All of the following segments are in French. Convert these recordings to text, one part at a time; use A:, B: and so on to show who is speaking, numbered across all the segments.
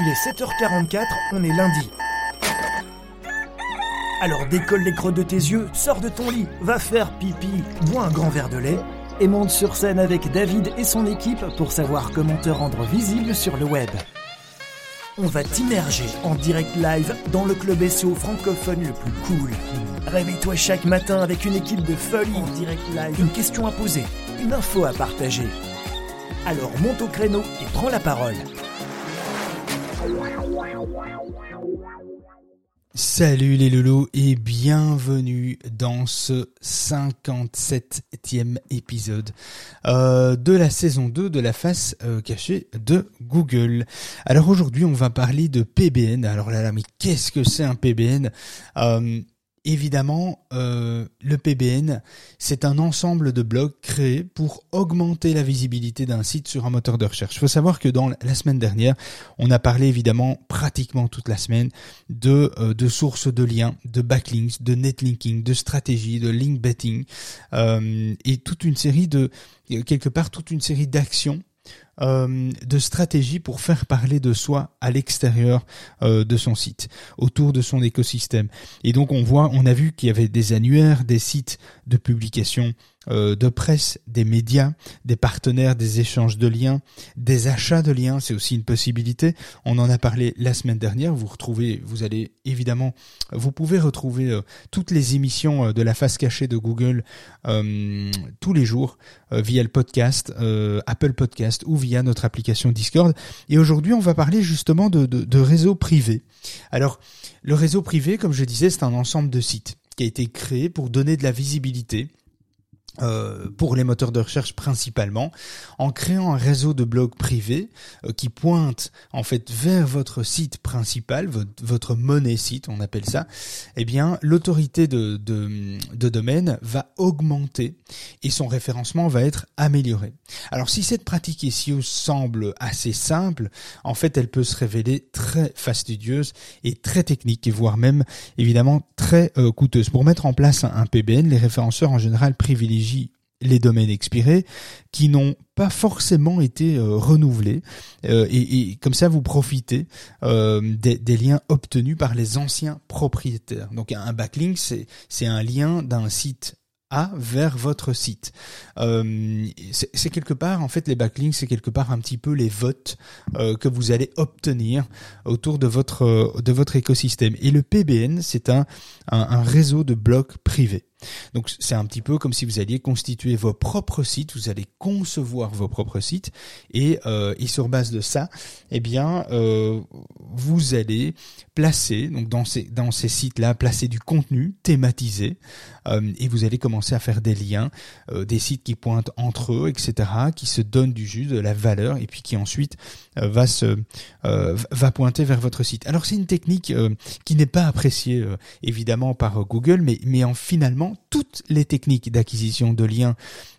A: Il est 7h44, on est lundi. Alors décolle les crottes de tes yeux, sors de ton lit, va faire pipi, bois un grand verre de lait et monte sur scène avec David et son équipe pour savoir comment te rendre visible sur le web. On va t'immerger en direct live dans le club SEO francophone le plus cool. Réveille-toi chaque matin avec une équipe de folie en direct live, une question à poser, une info à partager. Alors monte au créneau et prends la parole.
B: Salut les loulous et bienvenue dans ce 57e épisode euh, de la saison 2 de la face euh, cachée de Google. Alors aujourd'hui on va parler de PBN. Alors là là mais qu'est-ce que c'est un PBN euh, Évidemment, euh, le PBN, c'est un ensemble de blogs créés pour augmenter la visibilité d'un site sur un moteur de recherche. Il faut savoir que dans la semaine dernière, on a parlé évidemment pratiquement toute la semaine de, euh, de sources de liens, de backlinks, de netlinking, de stratégie, de link betting euh, et toute une série de quelque part toute une série d'actions euh, de stratégie pour faire parler de soi à l'extérieur euh, de son site, autour de son écosystème. Et donc on voit, on a vu qu'il y avait des annuaires, des sites de publication euh, de presse, des médias, des partenaires, des échanges de liens, des achats de liens, c'est aussi une possibilité. On en a parlé la semaine dernière. Vous retrouvez, vous allez évidemment, vous pouvez retrouver euh, toutes les émissions euh, de la face cachée de Google tous les jours via le podcast, Apple Podcast ou via notre application Discord. Et aujourd'hui, on va parler justement de, de, de réseau privé. Alors, le réseau privé, comme je disais, c'est un ensemble de sites qui a été créé pour donner de la visibilité euh, pour les moteurs de recherche principalement, en créant un réseau de blogs privés euh, qui pointe en fait vers votre site principal, votre, votre, monnaie site, on appelle ça, eh bien l'autorité de, de, de, domaine va augmenter et son référencement va être amélioré. Alors si cette pratique SEO semble assez simple, en fait elle peut se révéler très fastidieuse et très technique, et voire même évidemment très euh, coûteuse. Pour mettre en place un PBN, les référenceurs en général privilégient les domaines expirés qui n'ont pas forcément été euh, renouvelés euh, et, comme ça vous profitez euh, des, liens obtenus par les anciens propriétaires. Donc un backlink c'est un lien d'un site a vers votre site. C'est quelque part, en fait, les backlinks, c'est quelque part un petit peu les votes que vous allez obtenir autour de votre de votre écosystème. Et le PBN, c'est un réseau de blocs privés. Donc c'est un petit peu comme si vous alliez constituer vos propres sites, vous allez concevoir vos propres sites et, euh, et sur base de ça, eh bien euh, vous allez placer donc dans ces dans ces sites là placer du contenu thématisé euh, et vous allez commencer à faire des liens, des sites qui pointent entre eux, etc., qui se donnent du jus, de la valeur et puis qui ensuite va se va pointer vers votre site. Alors c'est une technique qui n'est pas appréciée évidemment par Google, mais mais en finalement toutes les techniques d'acquisition de liens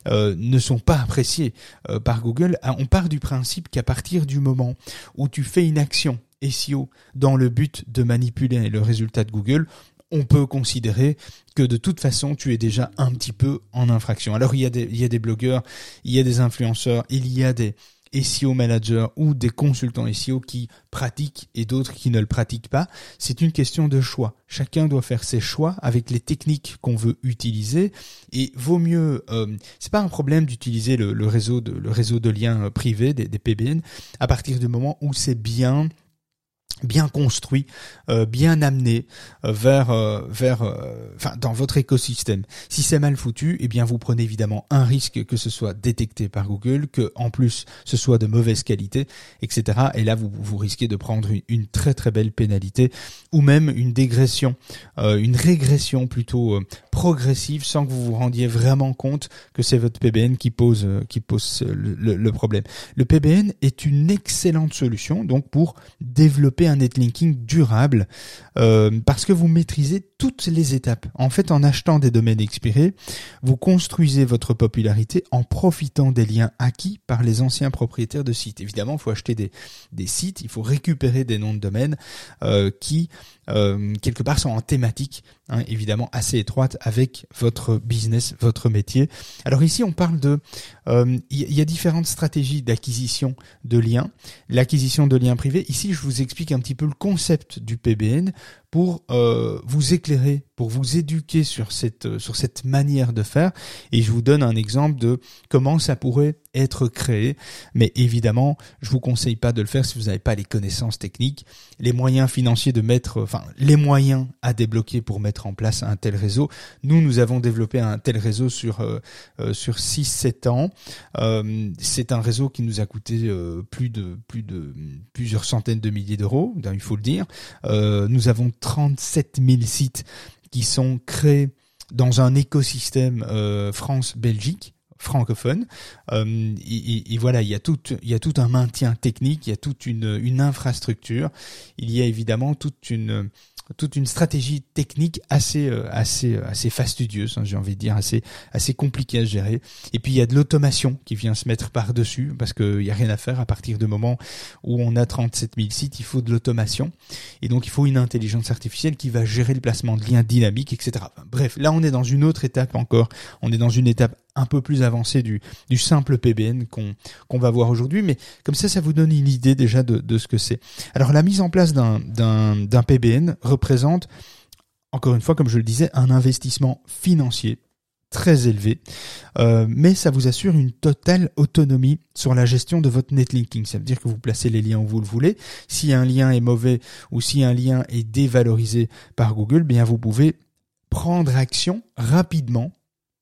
B: euh, ne sont pas appréciées euh, par Google. Ah, on part du principe qu'à partir du moment où tu fais une action SEO dans le but de manipuler le résultat de Google, on peut considérer que de toute façon tu es déjà un petit peu en infraction. Alors il y a des, il y a des blogueurs, il y a des influenceurs, il y a des, SEO manager ou des consultants SEO qui pratiquent et d'autres qui ne le pratiquent pas. C'est une question de choix. Chacun doit faire ses choix avec les techniques qu'on veut utiliser et vaut mieux. Euh, c'est pas un problème d'utiliser le, réseau de le réseau de liens euh, privés des, des PBN à partir du moment où c'est bien bien construit, euh, bien amené euh, vers euh, vers enfin dans votre écosystème. Si c'est mal foutu, eh bien vous prenez évidemment un risque que ce soit détecté par Google, que en plus ce soit de mauvaise qualité, etc. Et là vous vous risquez de prendre une, très très belle pénalité ou même une dégression, une régression plutôt progressive sans que vous vous rendiez vraiment compte que c'est votre PBN qui pose qui pose le, le problème. Le PBN est une excellente solution donc pour développer un netlinking durable euh, parce que vous maîtrisez toutes les étapes. En fait, en achetant des domaines expirés, vous construisez votre popularité en profitant des liens acquis par les anciens propriétaires de sites. Évidemment, il faut acheter des, des sites, il faut récupérer des noms de domaines euh, qui, euh, quelque part, sont en thématique hein, évidemment assez étroite avec votre business, votre métier. Alors ici, on parle de, euh, il y a différentes stratégies d'acquisition de liens. L'acquisition de liens privés. Ici, je vous explique un petit peu le concept du PBN pour euh, vous éclairer, pour vous éduquer sur cette euh, sur cette manière de faire. Et je vous donne un exemple de comment ça pourrait être créé. Mais évidemment, je vous conseille pas de le faire si vous n'avez pas les connaissances techniques, les moyens financiers de mettre, enfin les moyens à débloquer pour mettre en place un tel réseau. Nous, nous avons développé un tel réseau sur euh, sur 6-7 ans. c'est un réseau qui nous a coûté plus de plus de plusieurs centaines de milliers d'euros, il faut le dire. nous avons 37 000 sites qui sont créés dans un écosystème euh, France-Belgique francophone. Euh, et, voilà, il y a tout, il y a tout un maintien technique, il y a toute une, une infrastructure, il y a évidemment toute une toute une stratégie technique assez euh, assez euh, assez fastidieuse, hein, j'ai envie de dire assez assez compliquée à gérer. Et puis il y a de l'automation qui vient se mettre par dessus parce qu'il y a rien à faire à partir du moment où on a 37 000 sites, il faut de l'automation et donc il faut une intelligence artificielle qui va gérer le placement de liens dynamiques, etc. bref, là on est dans une autre étape encore. On est dans une étape un peu plus avancé du, simple PBN qu'on va voir aujourd'hui, mais comme ça, ça vous donne une idée déjà de, ce que c'est. Alors la mise en place d'un d'un PBN représente, encore une fois, comme je le disais, un investissement financier très élevé, euh, mais ça vous assure une totale autonomie sur la gestion de votre netlinking. Ça veut dire que vous placez les liens où vous le voulez. Si un lien est mauvais ou si un lien est dévalorisé par Google, bien vous pouvez prendre action rapidement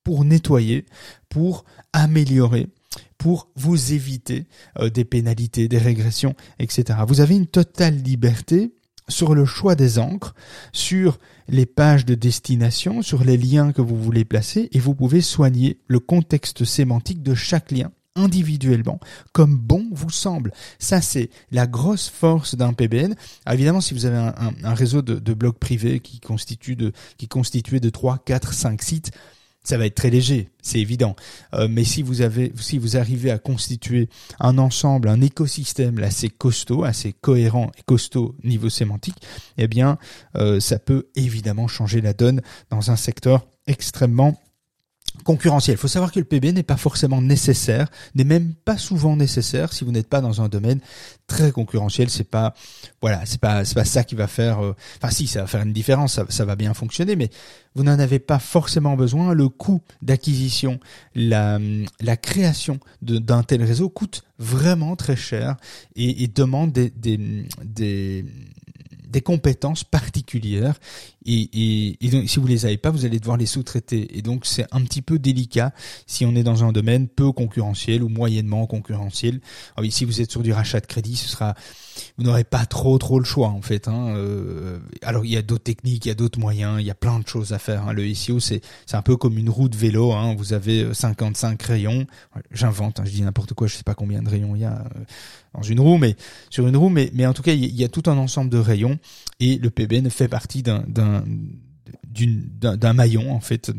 B: pour nettoyer, pour améliorer, pour vous éviter euh, des pénalités, des régressions, etc. Vous avez une totale liberté sur le choix des encres, sur les pages de destination, sur les liens que vous voulez placer, et vous pouvez soigner le contexte sémantique de chaque lien individuellement comme bon vous semble. Ça, c'est la grosse force d'un PBN. évidemment, si vous avez un, réseau de, de blogs privés qui constitue de, qui constitué de 3, 4, 5 sites, ça va être très léger, c'est évident. Euh, mais si vous avez, si vous arrivez à constituer un ensemble, un écosystème assez costaud, assez cohérent et costaud niveau sémantique, eh bien, euh, ça peut évidemment changer la donne dans un secteur extrêmement concurrentiel. Il faut savoir que le PB n'est pas forcément nécessaire, n'est même pas souvent nécessaire si vous n'êtes pas dans un domaine très concurrentiel. C'est pas, voilà, c'est pas, c'est pas ça qui va faire. Euh, enfin, si, ça va faire une différence, ça, va bien fonctionner, mais vous n'en avez pas forcément besoin. Le coût d'acquisition, la, la création d'un tel réseau coûte vraiment très cher et, demande des, des des compétences particulières et, et, donc, si vous les avez pas, vous allez devoir les sous-traiter. Et donc c'est un petit peu délicat si on est dans un domaine peu concurrentiel ou moyennement concurrentiel. Ah oui, si vous êtes sur du rachat de crédit, ce sera, vous n'aurez pas trop trop le choix en fait. Hein. Euh, alors il y a d'autres techniques, il y a d'autres moyens, il y a plein de choses à faire. Hein. Le SEO c'est c'est un peu comme une roue de vélo. Hein. Vous avez 55 euh, rayons. J'invente, hein, je dis n'importe quoi, je sais pas combien de rayons il y a dans une roue, mais sur une roue, mais mais en tout cas il y a tout un ensemble de rayons et le PBN fait partie d'un d'un maillon en fait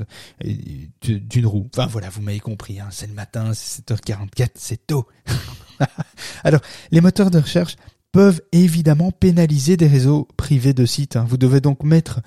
B: d'une roue. Enfin voilà, vous m'avez compris, hein, c'est le matin, c'est 7h44, c'est tôt. Alors, les moteurs de recherche peuvent évidemment pénaliser des réseaux privés de sites. Hein. Vous devez donc mettre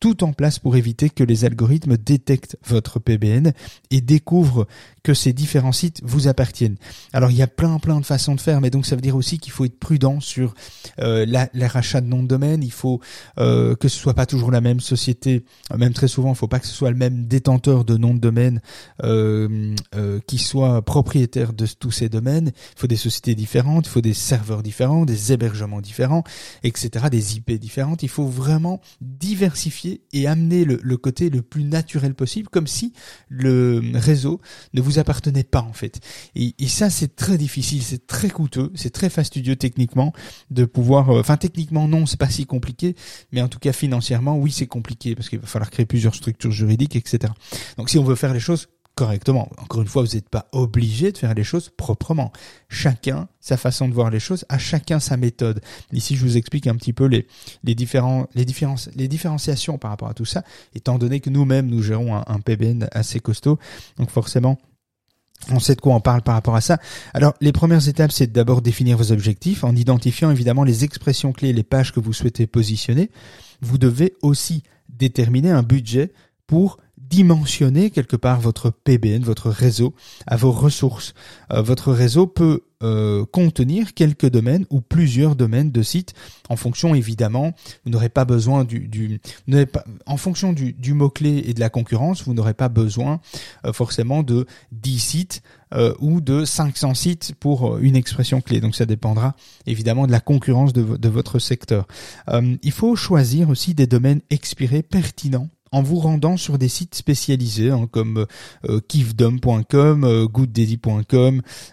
B: tout en place pour éviter que les algorithmes détectent votre PBN et découvrent que ces différents sites vous appartiennent. Alors il y a plein plein de façons de faire, mais donc ça veut dire aussi qu'il faut être prudent sur euh, la, les rachats de noms de domaine. Il faut euh, que ce soit pas toujours la même société, même très souvent, il faut pas que ce soit le même détenteur de noms de domaine euh, euh, qui soit propriétaire de tous ces domaines. Il faut des sociétés différentes, il faut des serveurs différents, des hébergements différents, etc., des IP différentes. Il faut vraiment diversifier et amener le, côté le plus naturel possible, comme si le réseau ne vous appartenait pas en fait. Et, et ça c'est très difficile, c'est très coûteux, c'est très fastidieux techniquement de pouvoir. Euh, enfin techniquement non, c'est pas si compliqué, mais en tout cas financièrement oui c'est compliqué parce qu'il va falloir créer plusieurs structures juridiques, etc. Donc si on veut faire les choses correctement. Encore une fois, vous n'êtes pas obligé de faire les choses proprement. Chacun sa façon de voir les choses, à chacun sa méthode. Ici, je vous explique un petit peu les, les différents, les différences, les différenciations par rapport à tout ça, étant donné que nous-mêmes, nous gérons un, un PBN assez costaud. Donc forcément, On sait de quoi on parle par rapport à ça. Alors, les premières étapes, c'est d'abord définir vos objectifs en identifiant évidemment les expressions clés, les pages que vous souhaitez positionner. Vous devez aussi déterminer un budget pour dimensionner quelque part votre PBN, votre réseau, à vos ressources. Euh, votre réseau peut euh, contenir quelques domaines ou plusieurs domaines de sites en fonction évidemment vous n'aurez pas besoin du, du pas, en fonction du, du mot clé et de la concurrence vous n'aurez pas besoin euh, forcément de 10 sites ou de 500 sites pour une expression clé donc ça dépendra évidemment de la concurrence de, de votre secteur il faut choisir aussi des domaines expirés pertinents en vous rendant sur des sites spécialisés hein, comme euh, kifdom.com, euh,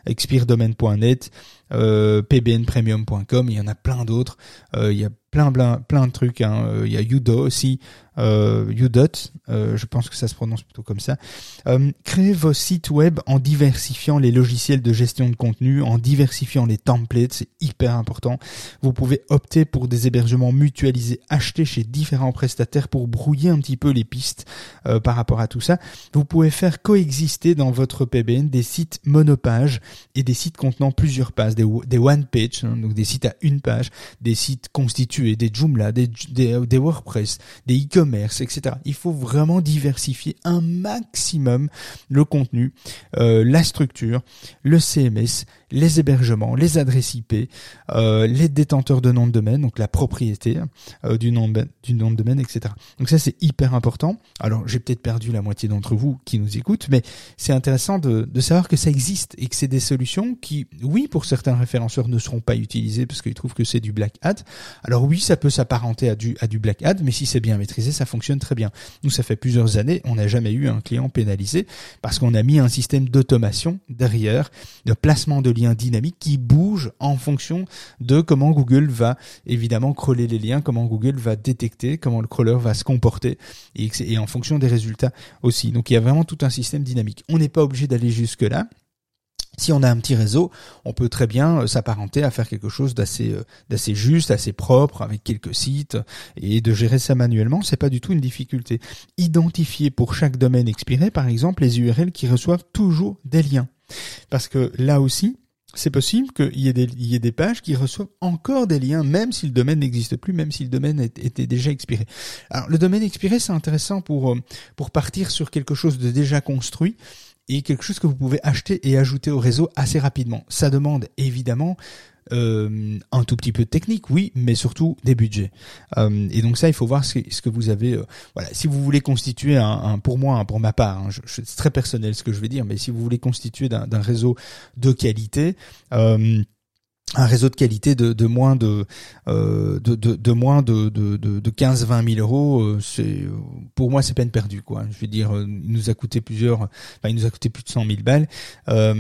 B: expiredomaine.net, euh, pbnpremium.com, il y en a plein d'autres. Euh, il y a plein plein plein de trucs. Hein. Il y a Udo aussi, euh, Udot, euh, je pense que ça se prononce plutôt comme ça. Euh, créez vos sites web en diversifiant les logiciels de gestion de contenu, en diversifiant les templates, c'est hyper important. Vous pouvez opter pour des hébergements mutualisés achetés chez différents prestataires pour brouiller un petit peu les pistes euh, par rapport à tout ça. Vous pouvez faire coexister dans votre PBN des sites monopages et des sites contenant plusieurs pages, des, one page, hein, donc des sites à une page, des sites constitués, des Joomla, des, des, WordPress, des e commerce, etc. Il faut vraiment diversifier un maximum le contenu, euh, la structure, le CMS, les hébergements, les adresses IP, euh, les détenteurs de nom de domaine, donc la propriété euh, du, nom de, du nom de domaine, etc. Donc ça c'est hyper important. Alors j'ai peut-être perdu la moitié d'entre vous qui nous écoutent, mais c'est intéressant de, savoir que ça existe et que c'est des solutions qui, oui, pour certains référenceurs ne seront pas utilisées parce qu'ils trouvent que c'est du black hat. Alors oui, ça peut s'apparenter à du, black hat, mais si c'est bien maîtrisé, ça fonctionne très bien. Nous, ça fait plusieurs années, on n'a jamais eu un client pénalisé parce qu'on a mis un système d'automation derrière, de placement de liens dynamique qui bouge en fonction de comment Google va évidemment crawler les liens, comment Google va détecter, comment le crawler va se comporter et, en fonction des résultats aussi. Donc il y a vraiment tout un système dynamique. On n'est pas obligé d'aller jusque là. Si on a un petit réseau, on peut très bien euh, s'apparenter à faire quelque chose d'assez euh, d'assez juste, assez propre, avec quelques sites, et de gérer ça manuellement, c'est pas du tout une difficulté. Identifier pour chaque domaine expiré, par exemple, les URL qui reçoivent toujours des liens. Parce que là aussi, c'est possible qu'il y, ait des, pages qui reçoivent encore des liens, même si le domaine n'existe plus, même si le domaine était déjà expiré. Alors le domaine expiré, c'est intéressant pour, euh, pour partir sur quelque chose de déjà construit et quelque chose que vous pouvez acheter et ajouter au réseau assez rapidement. Ça demande évidemment euh, un tout petit peu de technique, oui, mais surtout des budgets. Euh, et donc ça, il faut voir ce que, vous avez. Euh, voilà, si vous voulez constituer un, un pour moi, pour ma part, hein, c'est très personnel ce que je vais dire, mais si vous voulez constituer d'un réseau de qualité. Euh, un réseau de qualité de, de moins de, euh, de, de, de, moins de, de, de 15 20 000 euros euh, c'est pour moi c'est peine perdue quoi. Je veux dire il nous a coûté plusieurs enfin il nous a coûté plus de 100 000 balles. Euh,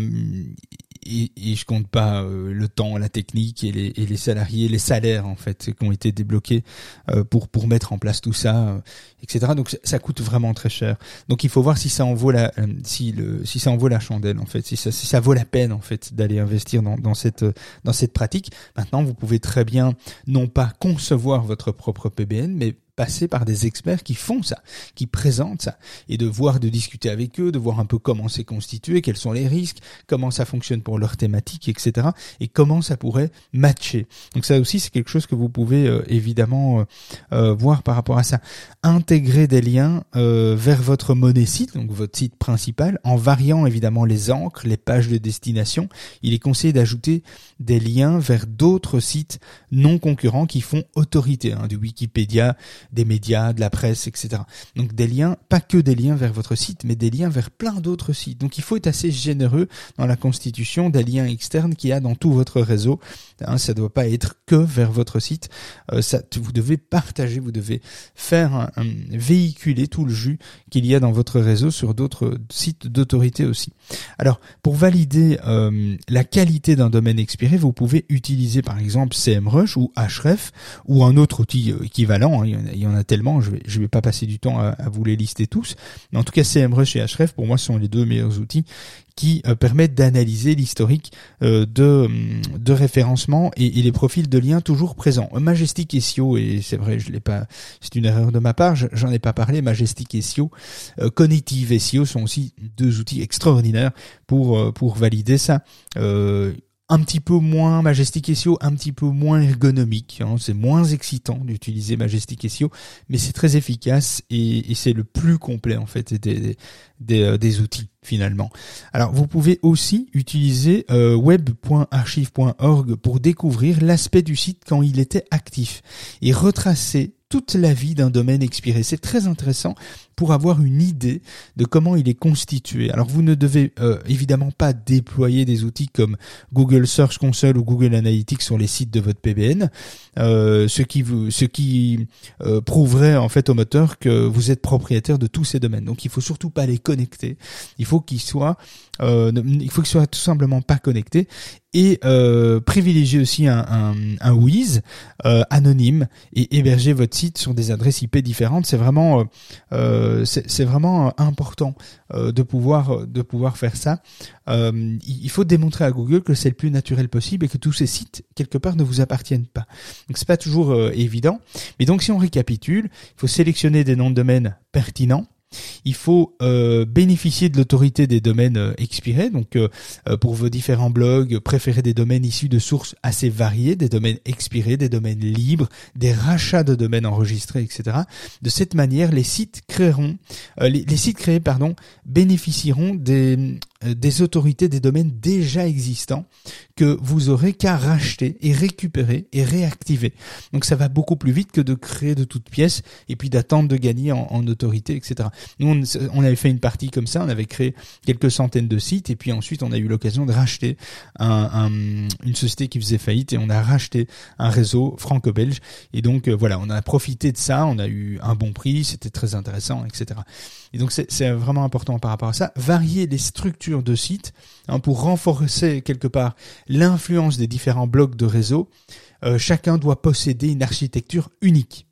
B: et, et, je compte pas euh, le temps, la technique et les, et les, salariés, les salaires en fait qui ont été débloqués euh, pour pour mettre en place tout ça, euh, etc. Donc ça coûte vraiment très cher. Donc il faut voir si ça en vaut la si le si ça en vaut la chandelle en fait, si ça si ça vaut la peine en fait d'aller investir dans, dans cette dans cette pratique. Maintenant vous pouvez très bien non pas concevoir votre propre PBN, mais passer par des experts qui font ça, qui présentent ça, et de voir, de discuter avec eux, de voir un peu comment c'est constitué, quels sont les risques, comment ça fonctionne pour leur thématique, etc. Et comment ça pourrait matcher. Donc ça aussi, c'est quelque chose que vous pouvez euh, évidemment euh, euh, voir par rapport à ça. Intégrer des liens vers votre monnaie site, donc votre site principal, en variant évidemment les encres, les pages de destination. Il est conseillé d'ajouter des liens vers d'autres sites non concurrents qui font autorité, hein, du Wikipédia, des médias, de la presse, etc. Donc des liens, pas que des liens vers votre site, mais des liens vers plein d'autres sites. Donc il faut être assez généreux dans la constitution des liens externes qu'il y a dans tout votre réseau. Hein, ça ne doit pas être que vers votre site. Euh, vous devez partager, vous devez faire véhiculer tout le jus qu'il y a dans votre réseau sur d'autres sites d'autorité aussi. Alors pour valider euh, la qualité d'un domaine expiré, vous pouvez utiliser par exemple CMrush ou Href ou un autre outil euh, équivalent. Hein, il y en a tellement, je vais, je vais pas passer du temps à, vous les lister tous. Mais en tout cas, CMrush et Href, pour moi, sont les deux meilleurs outils qui euh, permettent d'analyser l'historique euh, de, de référencement et, les profils de liens toujours présents. Majestic SEO, et c'est vrai, je l'ai pas, c'est une erreur de ma part, j'en ai pas parlé, Majestic SEO, Cognitive SEO sont aussi deux outils extraordinaires pour, pour valider ça un petit peu moins Majestic SEO, un petit peu moins ergonomique. Hein. c'est moins excitant d'utiliser Majestic SEO, mais c'est très efficace et, c'est le plus complet en fait des, des, euh, outils finalement. Alors vous pouvez aussi utiliser euh, web.archive.org pour découvrir l'aspect du site quand il était actif et retracer toute la vie d'un domaine expiré. C'est très intéressant pour avoir une idée de comment il est constitué. Alors vous ne devez euh, évidemment pas déployer des outils comme Google Search Console ou Google Analytics sur les sites de votre PBN, euh, ce qui vous, ce qui euh, prouverait en fait au moteur que vous êtes propriétaire de tous ces domaines. Donc il faut surtout pas les connecter. Il faut qu'ils soient, il faut qu'ils soient tout simplement pas connectés et euh, privilégier aussi un, un, un Wiz anonyme et héberger votre site sur des adresses IP différentes. C'est vraiment euh, c'est vraiment important euh, de pouvoir de pouvoir faire ça. Euh, il faut démontrer à Google que c'est le plus naturel possible et que tous ces sites quelque part ne vous appartiennent pas. Donc c'est pas toujours évident. Mais donc si on récapitule, il faut sélectionner des noms de domaine pertinents il faut euh, bénéficier de l'autorité des domaines euh, expirés. Donc, euh, pour vos différents blogs, préférez des domaines issus de sources assez variées, des domaines expirés, des domaines libres, des rachats de domaines enregistrés, etc. De cette manière, les sites créeront, les, sites créés, pardon, bénéficieront des des autorités des domaines déjà existants que vous aurez qu'à racheter et récupérer et réactiver. Donc ça va beaucoup plus vite que de créer de toutes pièces et puis d'attendre de gagner en, autorité, etc. Nous, on, avait fait une partie comme ça, on avait créé quelques centaines de sites et puis ensuite on a eu l'occasion de racheter un, une société qui faisait faillite et on a racheté un réseau franco-belge. Et donc euh, voilà, on a profité de ça, on a eu un bon prix, c'était très intéressant, etc. Et donc c'est vraiment important par rapport à ça. Varier les structures de sites hein, pour renforcer quelque part l'influence des différents blocs de réseau. Euh, chacun doit posséder une architecture unique.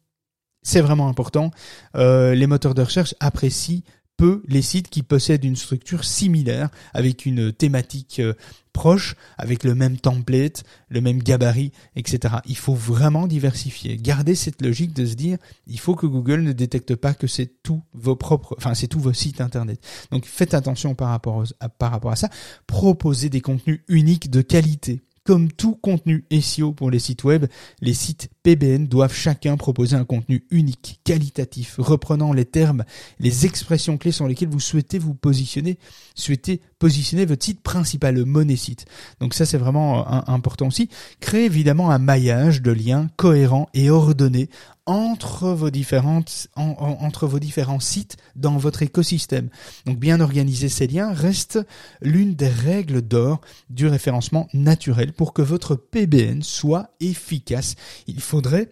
B: C'est vraiment important. Euh, les moteurs de recherche apprécient peu les sites qui possèdent une structure similaire avec une thématique euh, proche, avec le même template, le même gabarit, etc. Il faut vraiment diversifier. Garder cette logique de se dire, il faut que Google ne détecte pas que c'est tous vos propres, enfin c'est tous vos sites internet. Donc faites attention par rapport, par rapport à ça. Proposez des contenus uniques de qualité. Comme tout contenu SEO pour les sites web, les sites PBN doivent chacun proposer un contenu unique, qualitatif, reprenant les termes, les expressions clés sur lesquelles vous souhaitez vous positionner, souhaitez positionner votre site principal, le site. Donc ça c'est vraiment euh, important aussi. Créez évidemment un maillage de liens cohérents et ordonnés entre vos différentes entre vos différents sites dans votre écosystème. Donc bien organiser ces liens reste l'une des règles d'or du référencement naturel pour que votre PBN soit efficace. Il faudrait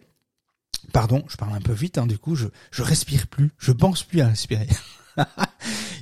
B: Pardon, je parle un peu vite, hein, du coup, je, je respire plus, je pense plus à respirer.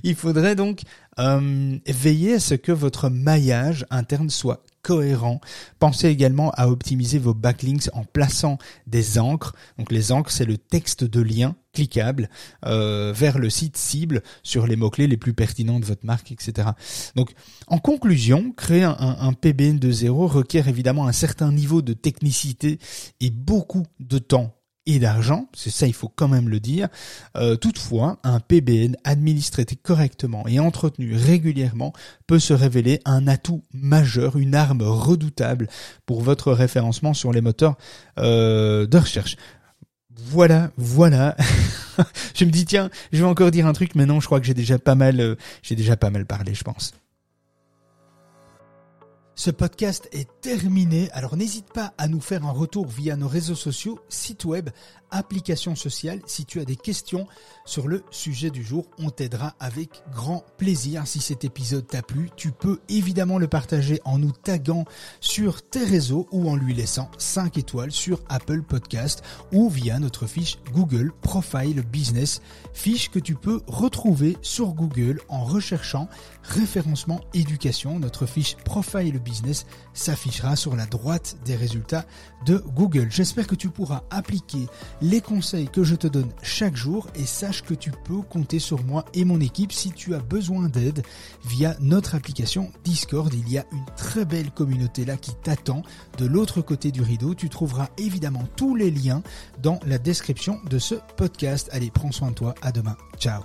B: Il faudrait donc euh, veiller à ce que votre maillage interne soit cohérent. Pensez également à optimiser vos backlinks en plaçant des encres. Donc les encres, c'est le texte de lien cliquable euh, vers le site cible sur les mots-clés les plus pertinents de votre marque, etc. Donc en conclusion, créer un, un PBN de zéro requiert évidemment un certain niveau de technicité et beaucoup de temps et d'argent, c'est ça il faut quand même le dire. Euh, toutefois, un PBN administré correctement et entretenu régulièrement peut se révéler un atout majeur, une arme redoutable pour votre référencement sur les moteurs euh, de recherche. Voilà, voilà. je me dis tiens, je vais encore dire un truc, mais non, je crois que j'ai déjà pas mal, euh, j'ai déjà pas mal parlé, je pense. Ce podcast est terminé, alors n'hésite pas à nous faire un retour via nos réseaux sociaux, site web, applications sociales. Si tu as des questions sur le sujet du jour, on t'aidera avec grand plaisir. Si cet épisode t'a plu, tu peux évidemment le partager en nous taguant sur tes réseaux ou en lui laissant 5 étoiles sur Apple Podcast ou via notre fiche Google Profile Business, fiche que tu peux retrouver sur Google en recherchant référencement éducation. Notre fiche Profile Business s'affichera sur la droite des résultats de Google. J'espère que tu pourras appliquer les conseils que je te donne chaque jour et sache que tu peux compter sur moi et mon équipe si tu as besoin d'aide via notre application Discord. Il y a une très belle communauté là qui t'attend de l'autre côté du rideau. Tu trouveras évidemment tous les liens dans la description de ce podcast. Allez, prends soin de toi. À demain. Ciao.